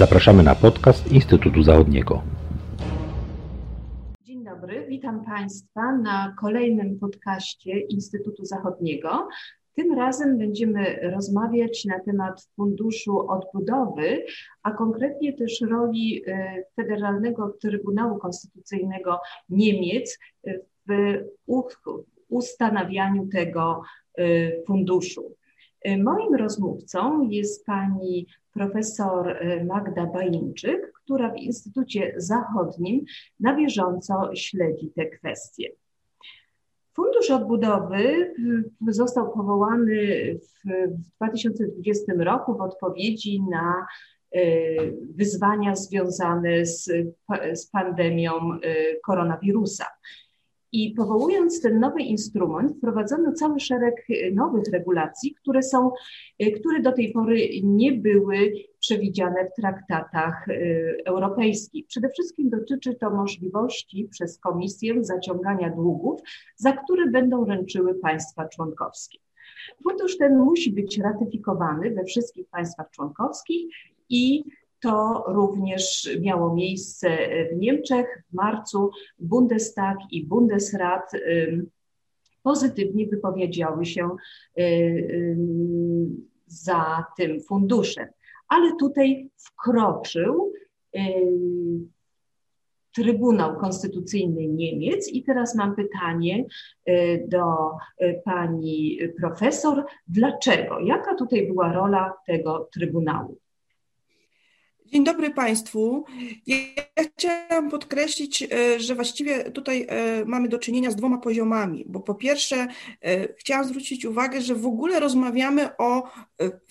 Zapraszamy na podcast Instytutu Zachodniego. Dzień dobry, witam Państwa na kolejnym podcaście Instytutu Zachodniego. Tym razem będziemy rozmawiać na temat Funduszu Odbudowy, a konkretnie też roli e, Federalnego Trybunału Konstytucyjnego Niemiec w ustanawianiu tego e, funduszu. E, moim rozmówcą jest pani profesor Magda Bańczyk, która w Instytucie Zachodnim na bieżąco śledzi te kwestie. Fundusz Odbudowy został powołany w 2020 roku w odpowiedzi na e, wyzwania związane z, z pandemią koronawirusa. I powołując ten nowy instrument, wprowadzono cały szereg e, nowych regulacji, które, są, e, które do tej pory nie były przewidziane w traktatach e, europejskich. Przede wszystkim dotyczy to możliwości przez Komisję zaciągania długów, za które będą ręczyły państwa członkowskie. Fundusz ten musi być ratyfikowany we wszystkich państwach członkowskich i to również miało miejsce w Niemczech w marcu. Bundestag i Bundesrat pozytywnie wypowiedziały się za tym funduszem. Ale tutaj wkroczył Trybunał Konstytucyjny Niemiec i teraz mam pytanie y, do y, pani profesor. Dlaczego? Jaka tutaj była rola tego Trybunału? Dzień dobry Państwu. Ja chciałam podkreślić, e, że właściwie tutaj e, mamy do czynienia z dwoma poziomami, bo po pierwsze e, chciałam zwrócić uwagę, że w ogóle rozmawiamy o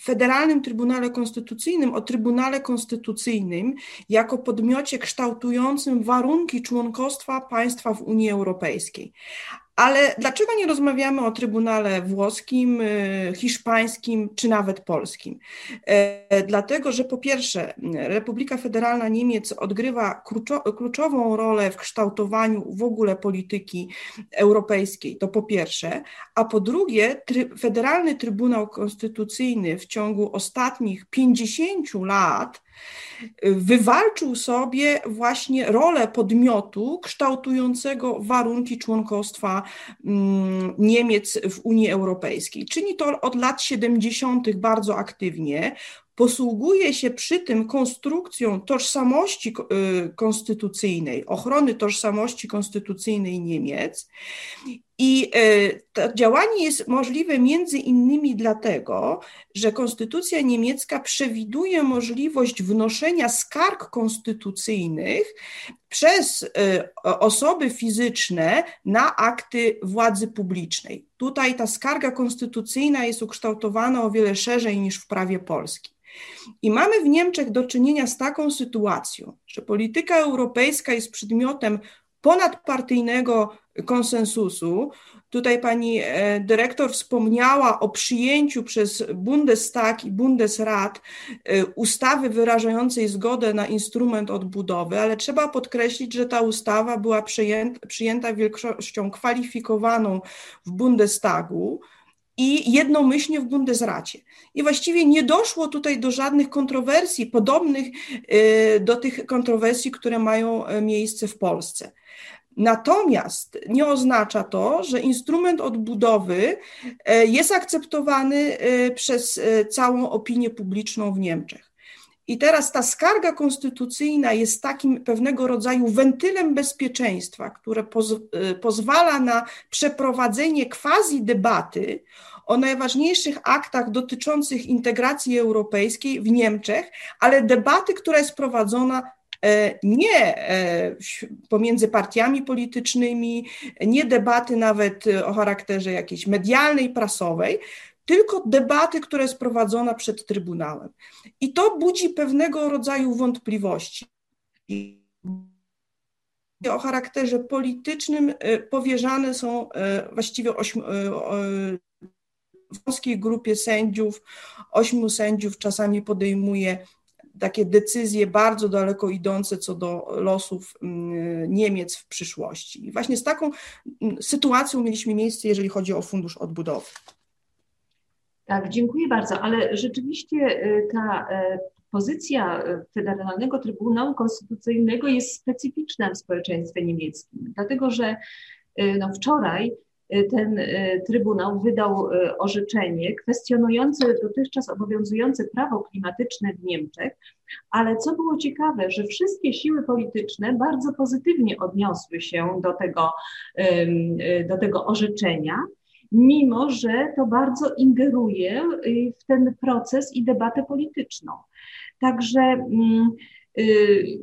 Federalnym Trybunale Konstytucyjnym, o Trybunale Konstytucyjnym jako podmiocie kształtującym warunki członkostwa państwa w Unii Europejskiej. Ale dlaczego nie rozmawiamy o Trybunale włoskim, y, hiszpańskim czy nawet polskim? E, dlatego, że po pierwsze, Republika Federalna Niemiec odgrywa kluczową rolę w kształtowaniu w ogóle polityki europejskiej, to po pierwsze, a po drugie, Federalny Trybunał Konstytucyjny w ciągu ostatnich 50 lat wywalczył sobie właśnie rolę podmiotu kształtującego warunki członkostwa mm, Niemiec w Unii Europejskiej. Czyni to od lat 70. bardzo aktywnie posługuje się przy tym konstrukcją tożsamości y, konstytucyjnej, ochrony tożsamości konstytucyjnej Niemiec. I y, to działanie jest możliwe między innymi dlatego, że konstytucja niemiecka przewiduje możliwość wnoszenia skarg konstytucyjnych przez y, osoby fizyczne na akty władzy publicznej. Tutaj ta skarga konstytucyjna jest ukształtowana o wiele szerzej niż w prawie polskim. I mamy w Niemczech do czynienia z taką sytuacją, że polityka europejska jest przedmiotem ponadpartyjnego konsensusu. Tutaj pani e, dyrektor wspomniała o przyjęciu przez Bundestag i Bundesrat e, ustawy wyrażającej zgodę na instrument odbudowy, ale trzeba podkreślić, że ta ustawa była przyjęta, przyjęta większością kwalifikowaną w Bundestagu i jednomyślnie w Bundesracie. I właściwie nie doszło tutaj do żadnych kontrowersji podobnych y, do tych kontrowersji, które mają e, miejsce w Polsce. Natomiast nie oznacza to, że instrument odbudowy e, jest akceptowany e, przez całą opinię publiczną w Niemczech. I teraz ta skarga konstytucyjna jest takim pewnego rodzaju wentylem bezpieczeństwa, które poz, pozwala na przeprowadzenie quasi debaty o najważniejszych aktach dotyczących integracji europejskiej w Niemczech, ale debaty, która jest prowadzona e, nie e, pomiędzy partiami politycznymi, nie debaty nawet o charakterze jakiejś medialnej, prasowej, tylko debaty, która jest prowadzona przed Trybunałem. I to budzi pewnego rodzaju wątpliwości. O charakterze politycznym e, powierzane są właściwie ośmi, wąskiej grupie sędziów, ośmiu sędziów czasami podejmuje takie decyzje bardzo daleko idące co do losów mm, Niemiec w przyszłości. I właśnie z taką mm, sytuacją mieliśmy miejsce, jeżeli chodzi o Fundusz Odbudowy. Tak, dziękuję bardzo, ale rzeczywiście y, ta, y, pozycja Federalnego Trybunału Konstytucyjnego jest specyficzna w społeczeństwie niemieckim, dlatego że no, wczoraj ten Trybunał wydał orzeczenie kwestionujące dotychczas obowiązujące prawo klimatyczne w Niemczech, ale co było ciekawe, że wszystkie siły polityczne bardzo pozytywnie odniosły się do tego, do tego orzeczenia, mimo że to bardzo ingeruje y, w ten proces i debatę polityczną. Także mm, y,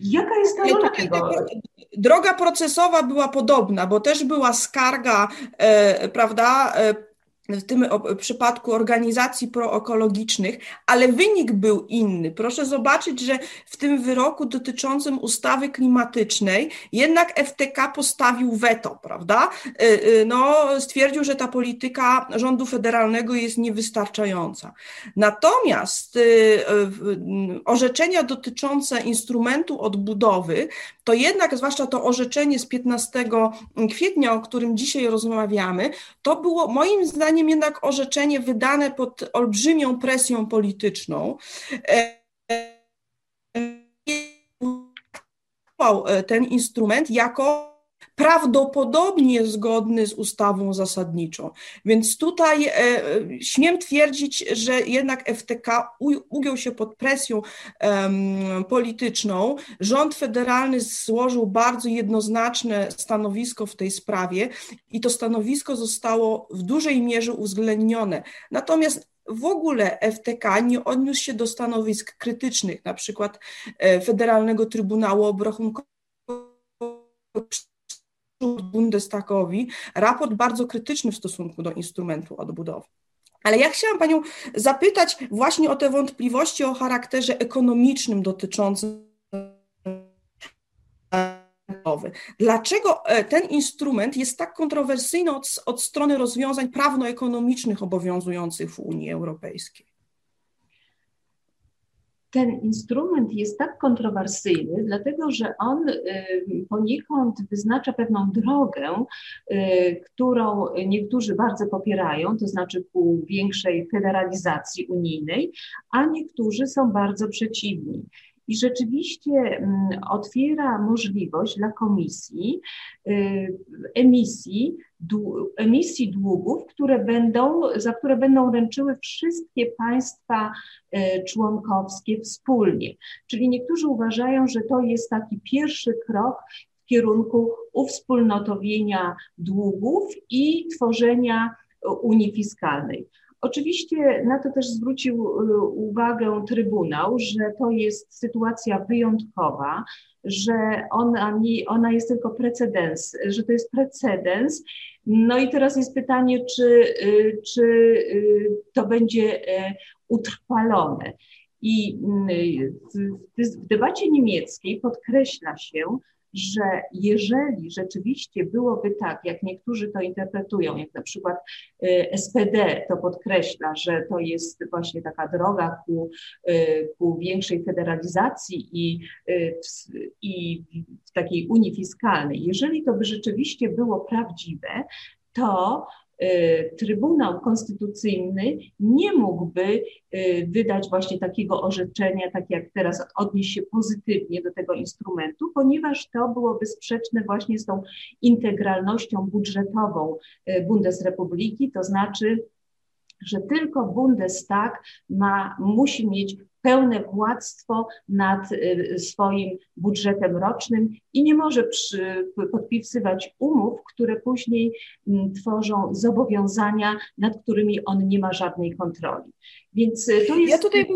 Jaka jest ta rola tego? Droga procesowa była podobna, bo też była skarga, e, prawda, e, w tym przypadku organizacji proekologicznych, ale wynik był inny. Proszę zobaczyć, że w tym wyroku dotyczącym ustawy klimatycznej jednak FTK postawił weto, prawda? Y, y, no, stwierdził, że ta polityka rządu federalnego jest niewystarczająca. Natomiast y, orzeczenia dotyczące instrumentu odbudowy, to jednak, zwłaszcza to orzeczenie z 15 kwietnia, o którym dzisiaj rozmawiamy, to było moim zdaniem zdaniem jednak orzeczenie wydane pod olbrzymią presją polityczną e, e, ten instrument jako prawdopodobnie zgodny z ustawą zasadniczą. Więc tutaj e, śmiem twierdzić, że jednak FTK ugiął się pod presją polityczną. Rząd federalny złożył bardzo jednoznaczne stanowisko w tej sprawie i to stanowisko zostało w dużej mierze uwzględnione. Natomiast w ogóle FTK nie odniósł się do stanowisk krytycznych, na przykład e, Federalnego Trybunału Obrachunkowego Bundestagowi raport bardzo krytyczny w stosunku do instrumentu odbudowy. Ale ja chciałam Panią zapytać właśnie o te wątpliwości o charakterze ekonomicznym dotyczącym Dlaczego e, ten instrument jest tak kontrowersyjny od, od strony rozwiązań prawno-ekonomicznych obowiązujących w Unii Europejskiej? Ten instrument jest tak kontrowersyjny, dlatego że on y, poniekąd wyznacza pewną drogę, y, którą niektórzy bardzo popierają, to znaczy ku większej federalizacji unijnej, a niektórzy są bardzo przeciwni i rzeczywiście mm, otwiera możliwość dla komisji y, emisji, emisji długów, które będą, za które będą ręczyły wszystkie państwa y, członkowskie wspólnie. Czyli niektórzy uważają, że to jest taki pierwszy krok w kierunku uwspólnotowienia długów i tworzenia Unii Fiskalnej. Oczywiście na to też zwrócił y, uwagę Trybunał, że to jest sytuacja wyjątkowa, że ona, ona jest tylko precedens, że to jest precedens. No i teraz jest pytanie, czy, y, czy y, to będzie utrwalone. I w debacie niemieckiej podkreśla się, że jeżeli rzeczywiście byłoby tak, jak niektórzy to interpretują, jak na przykład y, SPD to podkreśla, że to jest właśnie taka droga ku, y, ku większej federalizacji i, y, i w takiej unii fiskalnej, jeżeli to by rzeczywiście było prawdziwe, to Trybunał Konstytucyjny nie mógłby y, wydać właśnie takiego orzeczenia, tak jak teraz odnieść się pozytywnie do tego instrumentu, ponieważ to byłoby sprzeczne właśnie z tą integralnością budżetową y, Bundesrepubliki, to znaczy że tylko Bundestag ma, musi mieć pełne władztwo nad y, swoim budżetem rocznym i nie może przy, podpisywać umów, które później mm, tworzą zobowiązania, nad którymi on nie ma żadnej kontroli. Więc y, to jest. Ja tutaj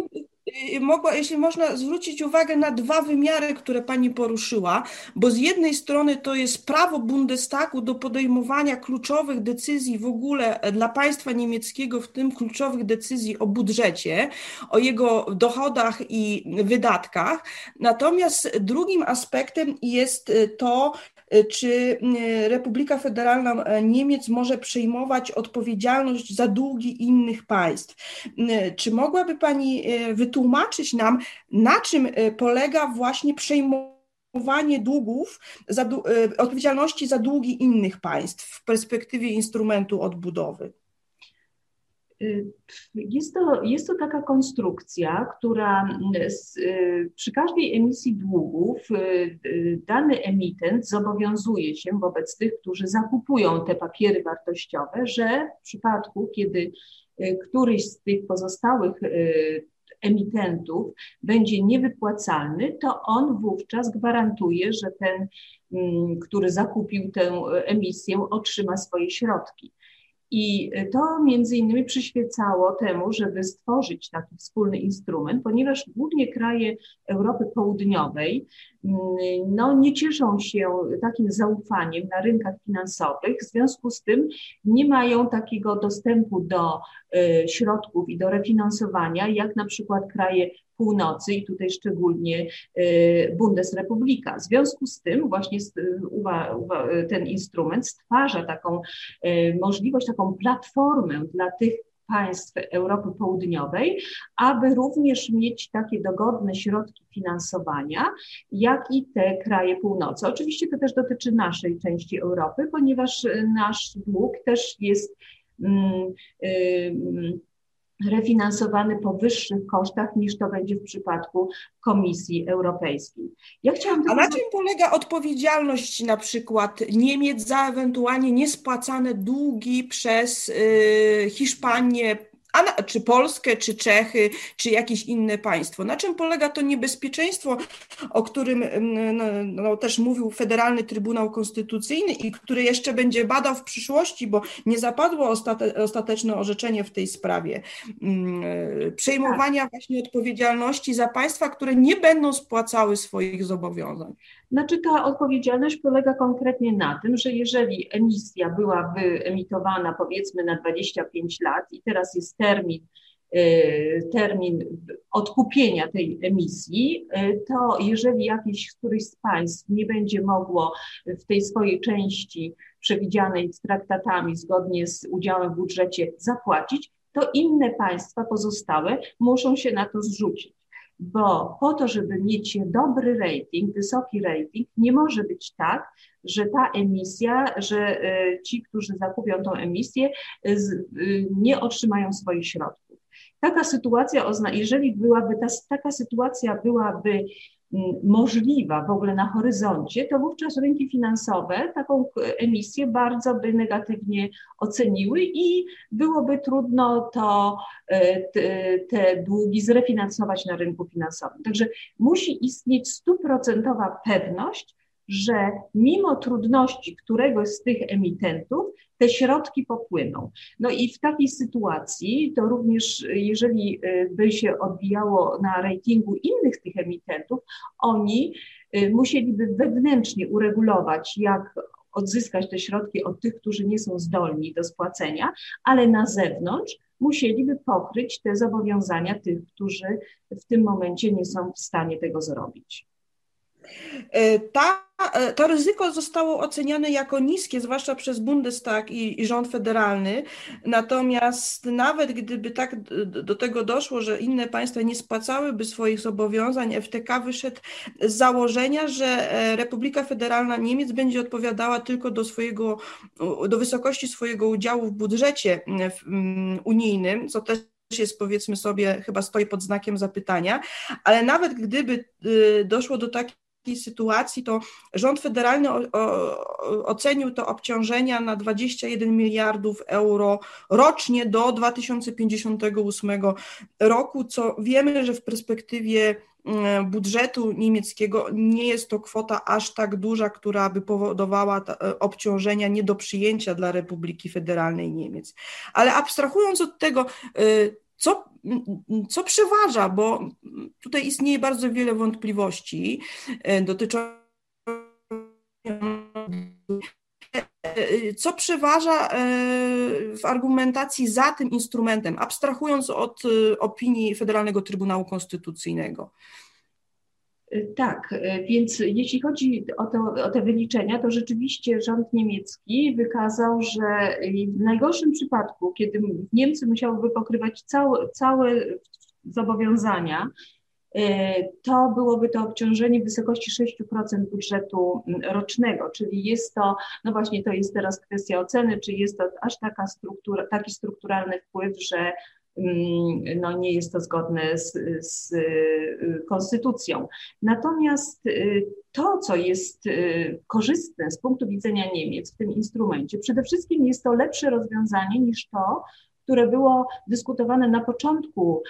mogła, jeśli można zwrócić uwagę na dwa wymiary, które Pani poruszyła, bo z jednej strony to jest prawo Bundestagu do podejmowania kluczowych decyzji w ogóle dla państwa niemieckiego, w tym kluczowych decyzji o budżecie, o jego dochodach i wydatkach. Natomiast drugim aspektem jest to, Y, czy y, Republika Federalna e, Niemiec może przejmować odpowiedzialność za długi innych państw. Y, czy mogłaby Pani wytłumaczyć nam, na czym polega właśnie przejmowanie długów, za, odpowiedzialności za długi innych państw w perspektywie instrumentu odbudowy? Jest to, jest to taka konstrukcja, która z, przy każdej emisji długów dany emitent zobowiązuje się wobec tych, którzy zakupują te papiery wartościowe, że w przypadku, kiedy któryś z tych pozostałych emitentów będzie niewypłacalny, to on wówczas gwarantuje, że ten, mm, który zakupił tę emisję, otrzyma swoje środki. I to między innymi przyświecało temu, żeby stworzyć taki wspólny instrument, ponieważ głównie kraje Europy Południowej mm, no, nie cieszą się takim zaufaniem na rynkach finansowych, w związku z tym nie mają takiego dostępu do y, środków i do refinansowania, jak na przykład kraje północy i tutaj szczególnie y, Bundesrepublika. W związku z tym właśnie ten instrument stwarza taką y, możliwość, taką platformę dla tych państw Europy Południowej, aby również mieć takie dogodne środki finansowania, jak i te kraje północy. Oczywiście to też dotyczy naszej części Europy, ponieważ nasz dług też jest. Mm, y, refinansowany po wyższych kosztach niż to będzie w przypadku Komisji Europejskiej. Ja chciałam A na czym polega odpowiedzialność na przykład Niemiec za ewentualnie niespłacane długi przez y, Hiszpanię, a czy Polskę, czy Czechy, czy jakieś inne państwo. Na czym polega to niebezpieczeństwo, o którym no, no, też mówił Federalny Trybunał Konstytucyjny i który jeszcze będzie badał w przyszłości, bo nie zapadło ostate, ostateczne orzeczenie w tej sprawie. Przejmowania tak. właśnie odpowiedzialności za państwa, które nie będą spłacały swoich zobowiązań. Znaczy ta odpowiedzialność polega konkretnie na tym, że jeżeli emisja była wyemitowana powiedzmy na 25 lat i teraz jest termin, y, termin odkupienia tej emisji, y, to jeżeli jakieś któryś z państw nie będzie mogło w tej swojej części przewidzianej traktatami zgodnie z udziałem w budżecie zapłacić, to inne państwa pozostałe muszą się na to zrzucić bo po to, żeby mieć dobry rating, wysoki rating, nie może być tak, że ta emisja, że e, ci, którzy zakupią tą emisję, e, e, nie otrzymają swoich środków. Taka sytuacja, jeżeli byłaby ta, taka sytuacja byłaby możliwa w ogóle na horyzoncie, to wówczas rynki finansowe taką emisję bardzo by negatywnie oceniły i byłoby trudno to, e, te, te długi zrefinansować na rynku finansowym. Także musi istnieć stuprocentowa pewność, że mimo trudności któregoś z tych emitentów, te środki popłyną. No i w takiej sytuacji, to również jeżeli e, by się odbijało na ratingu innych tych emitentów, oni e, musieliby wewnętrznie uregulować, jak odzyskać te środki od tych, którzy nie są zdolni do spłacenia, ale na zewnątrz musieliby pokryć te zobowiązania tych, którzy w tym momencie nie są w stanie tego zrobić. E, ta, e, to ryzyko zostało oceniane jako niskie, zwłaszcza przez Bundestag i, i, rząd federalny. Natomiast nawet gdyby tak do tego doszło, że inne państwa nie spłacałyby swoich zobowiązań, FTK wyszedł z założenia, że e, Republika Federalna Niemiec będzie odpowiadała tylko do swojego, do wysokości swojego udziału w budżecie unijnym, co też jest powiedzmy sobie, chyba stoi pod znakiem zapytania, ale nawet gdyby y, doszło do takiej takiej sytuacji to rząd federalny o, o, ocenił to obciążenia na 21 miliardów euro rocznie do 2058 roku, co wiemy, że w perspektywie mm, budżetu niemieckiego nie jest to kwota aż tak duża, która by powodowała e, obciążenia nie do przyjęcia dla Republiki Federalnej Niemiec. Ale abstrahując od tego, y, co, co przeważa, bo tutaj istnieje bardzo wiele wątpliwości e, dotyczących e, co przeważa e, w argumentacji za tym instrumentem, abstrahując od opinii Federalnego Trybunału Konstytucyjnego? Tak, więc jeśli chodzi o, to, o te wyliczenia, to rzeczywiście rząd niemiecki wykazał, że w najgorszym przypadku, kiedy Niemcy musiałyby pokrywać całe, całe zobowiązania to byłoby to obciążenie w wysokości 6% budżetu rocznego, czyli jest to, no właśnie to jest teraz kwestia oceny, czy jest to aż taka struktura, taki strukturalny wpływ, że Mm, no nie jest to zgodne z, z y, konstytucją. Natomiast y, to, co jest y, korzystne z punktu widzenia Niemiec w tym instrumencie, przede wszystkim jest to lepsze rozwiązanie niż to, które było dyskutowane na początku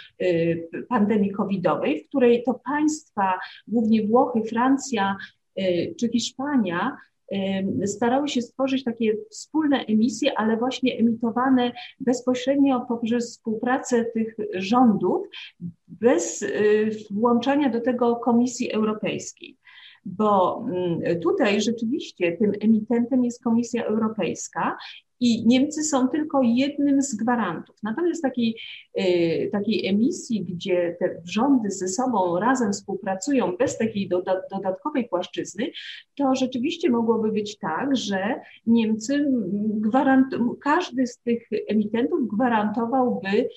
pandemii covidowej, w której to państwa, głównie Włochy, Francja czy Hiszpania, starały się stworzyć takie wspólne emisje, ale właśnie emitowane bezpośrednio poprzez współpracę tych rządów, bez y, włączania do tego Komisji Europejskiej. Bo mm, tutaj rzeczywiście tym emitentem jest Komisja Europejska i Niemcy są tylko jednym z gwarantów. Natomiast takiej, y, takiej emisji, gdzie te rządy ze sobą razem współpracują bez takiej dodatkowej płaszczyzny, to rzeczywiście mogłoby być tak, że Niemcy, gwarant, każdy z tych emitentów gwarantowałby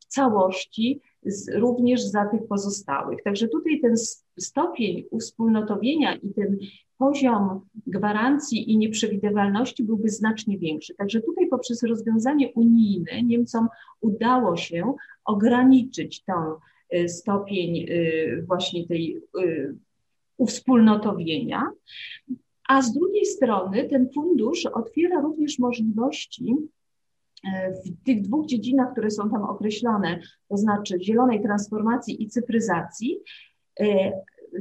w całości z, również za tych pozostałych. Także tutaj ten stopień uwspólnotowienia i ten poziom gwarancji i nieprzewidywalności byłby znacznie większy. Także tutaj poprzez rozwiązanie unijne Niemcom udało się ograniczyć ten y, stopień y, właśnie tej y, uwspólnotowienia. A z drugiej strony ten fundusz otwiera również możliwości w tych dwóch dziedzinach, które są tam określone, to znaczy zielonej transformacji i cyfryzacji,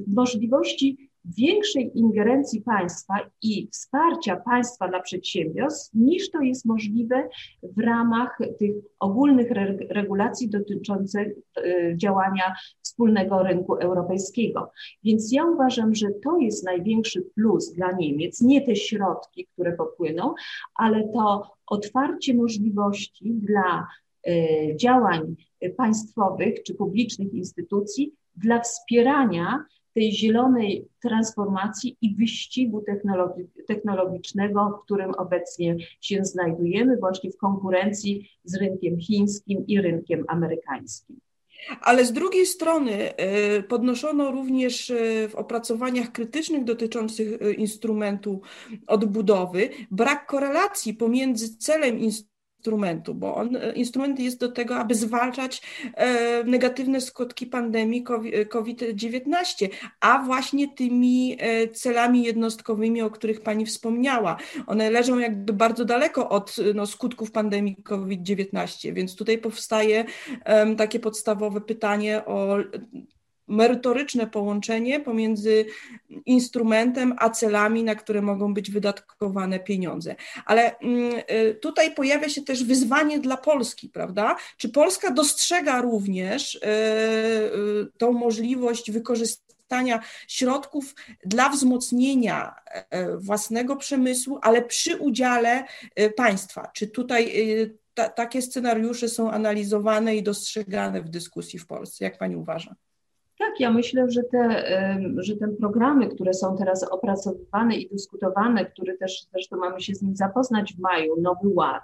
możliwości większej ingerencji państwa i wsparcia państwa dla przedsiębiorstw, niż to jest możliwe w ramach tych ogólnych regulacji dotyczących e, działania wspólnego rynku europejskiego. Więc ja uważam, że to jest największy plus dla Niemiec, nie te środki, które popłyną, ale to otwarcie możliwości dla e, działań państwowych czy publicznych instytucji dla wspierania tej zielonej transformacji i wyścigu technologi technologicznego, w którym obecnie się znajdujemy, właśnie w konkurencji z rynkiem chińskim i rynkiem amerykańskim. Ale z drugiej strony y, podnoszono również y, w opracowaniach krytycznych dotyczących y, instrumentu odbudowy brak korelacji pomiędzy celem instrumentu, instrumentu, bo on, e, instrument jest do tego, aby zwalczać e, negatywne skutki pandemii COVID-19, a właśnie tymi e, celami jednostkowymi, o których Pani wspomniała. One leżą jakby bardzo daleko od no, skutków pandemii COVID-19, więc tutaj powstaje e, takie podstawowe pytanie o merytoryczne połączenie pomiędzy instrumentem a celami, na które mogą być wydatkowane pieniądze. Ale mm, y, tutaj pojawia się też wyzwanie dla Polski, prawda? Czy Polska dostrzega również y, y, tą możliwość wykorzystania środków dla wzmocnienia własnego przemysłu, ale przy udziale państwa? Czy tutaj ta, takie scenariusze są analizowane i dostrzegane w dyskusji w Polsce? Jak pani uważa? Tak, ja myślę, że te, że te programy, które są teraz opracowywane i dyskutowane, które też zresztą mamy się z nim zapoznać w maju, Nowy Ład,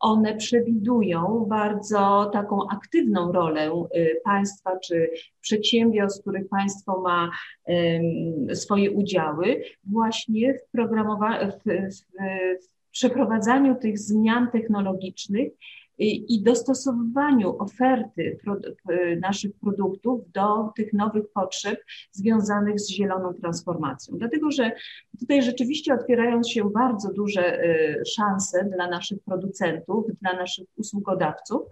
one przewidują bardzo taką aktywną rolę y, państwa czy przedsiębiorstw, których państwo ma swoje udziały, właśnie w, programowa- w, w, w przeprowadzaniu tych zmian technologicznych i dostosowywaniu oferty naszych produktów do tych nowych potrzeb związanych z zieloną transformacją. Dlatego, że tutaj rzeczywiście otwierają się bardzo duże y, szanse dla naszych producentów, dla naszych usługodawców.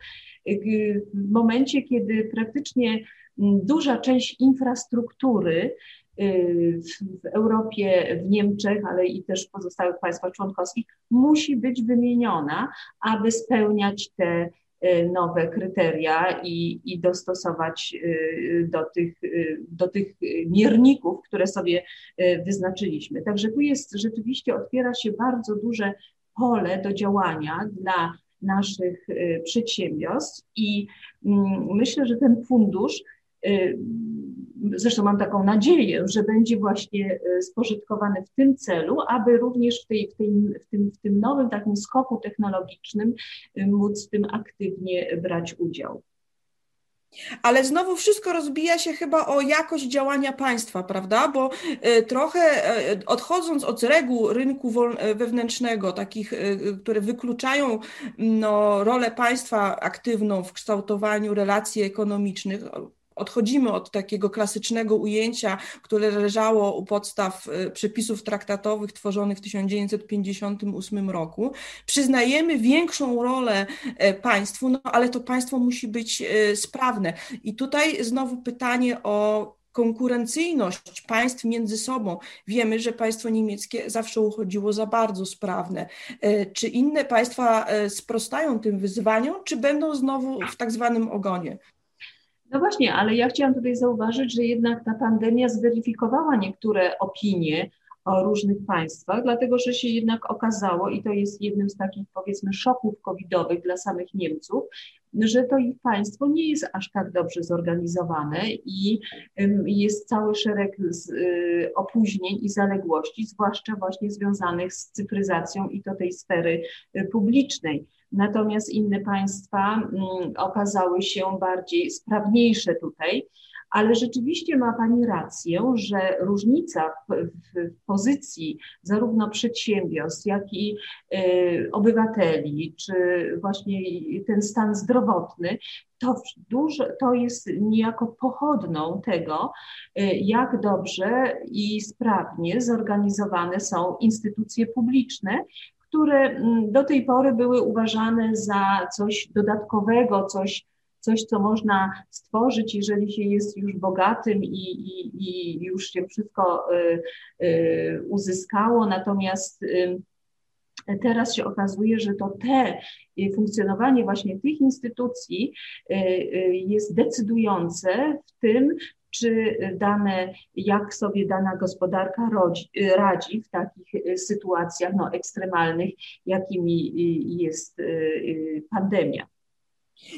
Y, w momencie, kiedy praktycznie duża część infrastruktury Y, w Europie, w Niemczech, ale i też w pozostałych państwach członkowskich musi być wymieniona, aby spełniać te y, nowe kryteria i, i dostosować y, do tych, do tych mierników, które sobie wyznaczyliśmy. Także tu jest rzeczywiście, otwiera się bardzo duże pole do działania dla naszych przedsiębiorstw i mm, myślę, że ten fundusz zresztą mam taką nadzieję, że będzie właśnie e, spożytkowany w tym celu, aby również w, tej, w, tej, w, tym, w tym nowym takim skoku technologicznym e, móc w tym aktywnie brać udział. Ale znowu wszystko rozbija się chyba o jakość działania państwa, prawda? Bo trochę odchodząc od reguł rynku wewnętrznego, takich, które wykluczają no, rolę państwa aktywną w kształtowaniu relacji ekonomicznych, odchodzimy od takiego klasycznego ujęcia, które leżało u podstaw y, przepisów traktatowych tworzonych w 1958 roku. Przyznajemy większą rolę e, państwu, no ale to państwo musi być e, sprawne. I tutaj znowu pytanie o konkurencyjność państw między sobą. Wiemy, że państwo niemieckie zawsze uchodziło za bardzo sprawne. E, czy inne państwa sprostają tym wyzwaniom, czy będą znowu w tak zwanym ogonie? No właśnie, ale ja chciałam tutaj zauważyć, że jednak ta pandemia zweryfikowała niektóre opinie o różnych państwach, dlatego że się jednak okazało, i to jest jednym z takich powiedzmy szoków covidowych dla samych Niemców, że to ich państwo nie jest aż tak dobrze zorganizowane i jest cały szereg y, opóźnień i zaległości, zwłaszcza właśnie związanych z cyfryzacją i to tej sfery y, publicznej. Natomiast inne państwa mm, okazały się bardziej sprawniejsze tutaj. Ale rzeczywiście ma Pani rację, że różnica w, pozycji zarówno przedsiębiorstw, jak i y, obywateli, czy właśnie ten stan zdrowotny, to, dużo, to jest niejako pochodną tego, y, jak dobrze i sprawnie zorganizowane są instytucje publiczne, które mm, do tej pory były uważane za coś dodatkowego, coś, coś co można stworzyć, jeżeli się jest już bogatym i, i, i już się wszystko y, y, uzyskało. Natomiast y, teraz się okazuje, że to te funkcjonowanie właśnie tych instytucji jest decydujące w tym, czy dane, jak sobie dana gospodarka rodzi, radzi w takich y, sytuacjach no, ekstremalnych, jakimi y, jest y, pandemia.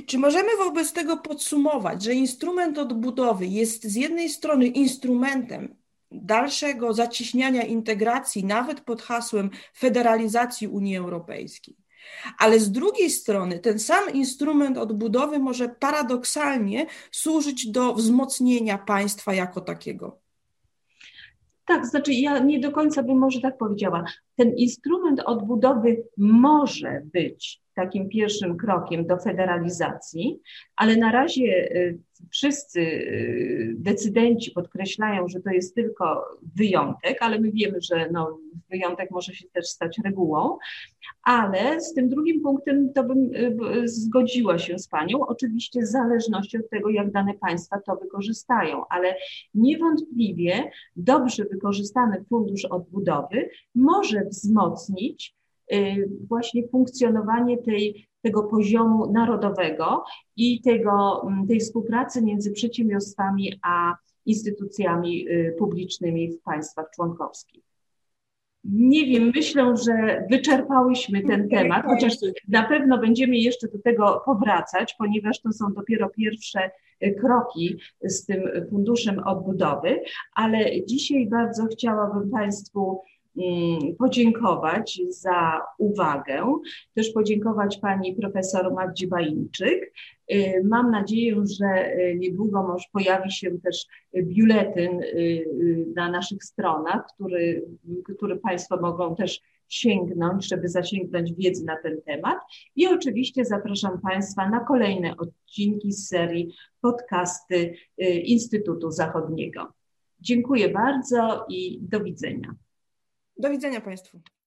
Czy możemy wobec tego podsumować, że instrument odbudowy jest z jednej strony instrumentem dalszego zacieśniania integracji, nawet pod hasłem federalizacji Unii Europejskiej, ale z drugiej strony ten sam instrument odbudowy może paradoksalnie służyć do wzmocnienia państwa jako takiego. Tak, znaczy ja nie do końca bym może tak powiedziała. Ten instrument odbudowy może być takim pierwszym krokiem do federalizacji, ale na razie y, wszyscy y, decydenci podkreślają, że to jest tylko wyjątek, ale my wiemy, że no, wyjątek może się też stać regułą. Ale z tym drugim punktem to bym y, zgodziła się z Panią, oczywiście w zależności od tego, jak dane państwa to wykorzystają, ale niewątpliwie dobrze wykorzystany fundusz odbudowy może wzmocnić właśnie funkcjonowanie tej, tego poziomu narodowego i tego, mm, tej współpracy między przedsiębiorstwami a instytucjami y, publicznymi w państwach członkowskich. Nie wiem, myślę, że wyczerpałyśmy ten temat, chociaż na pewno będziemy jeszcze do tego powracać, ponieważ to są dopiero pierwsze y, kroki z tym funduszem odbudowy, ale dzisiaj bardzo chciałabym Państwu podziękować za uwagę, też podziękować pani profesor Magdzie Bańczyk. Y, mam nadzieję, że y, niedługo może pojawi się też biuletyn y, na naszych stronach, który, który Państwo mogą też sięgnąć, żeby zasięgnąć wiedzy na ten temat. I oczywiście zapraszam Państwa na kolejne odcinki z serii podcasty Instytutu Zachodniego. Dziękuję bardzo i do widzenia. Do widzenia Państwu.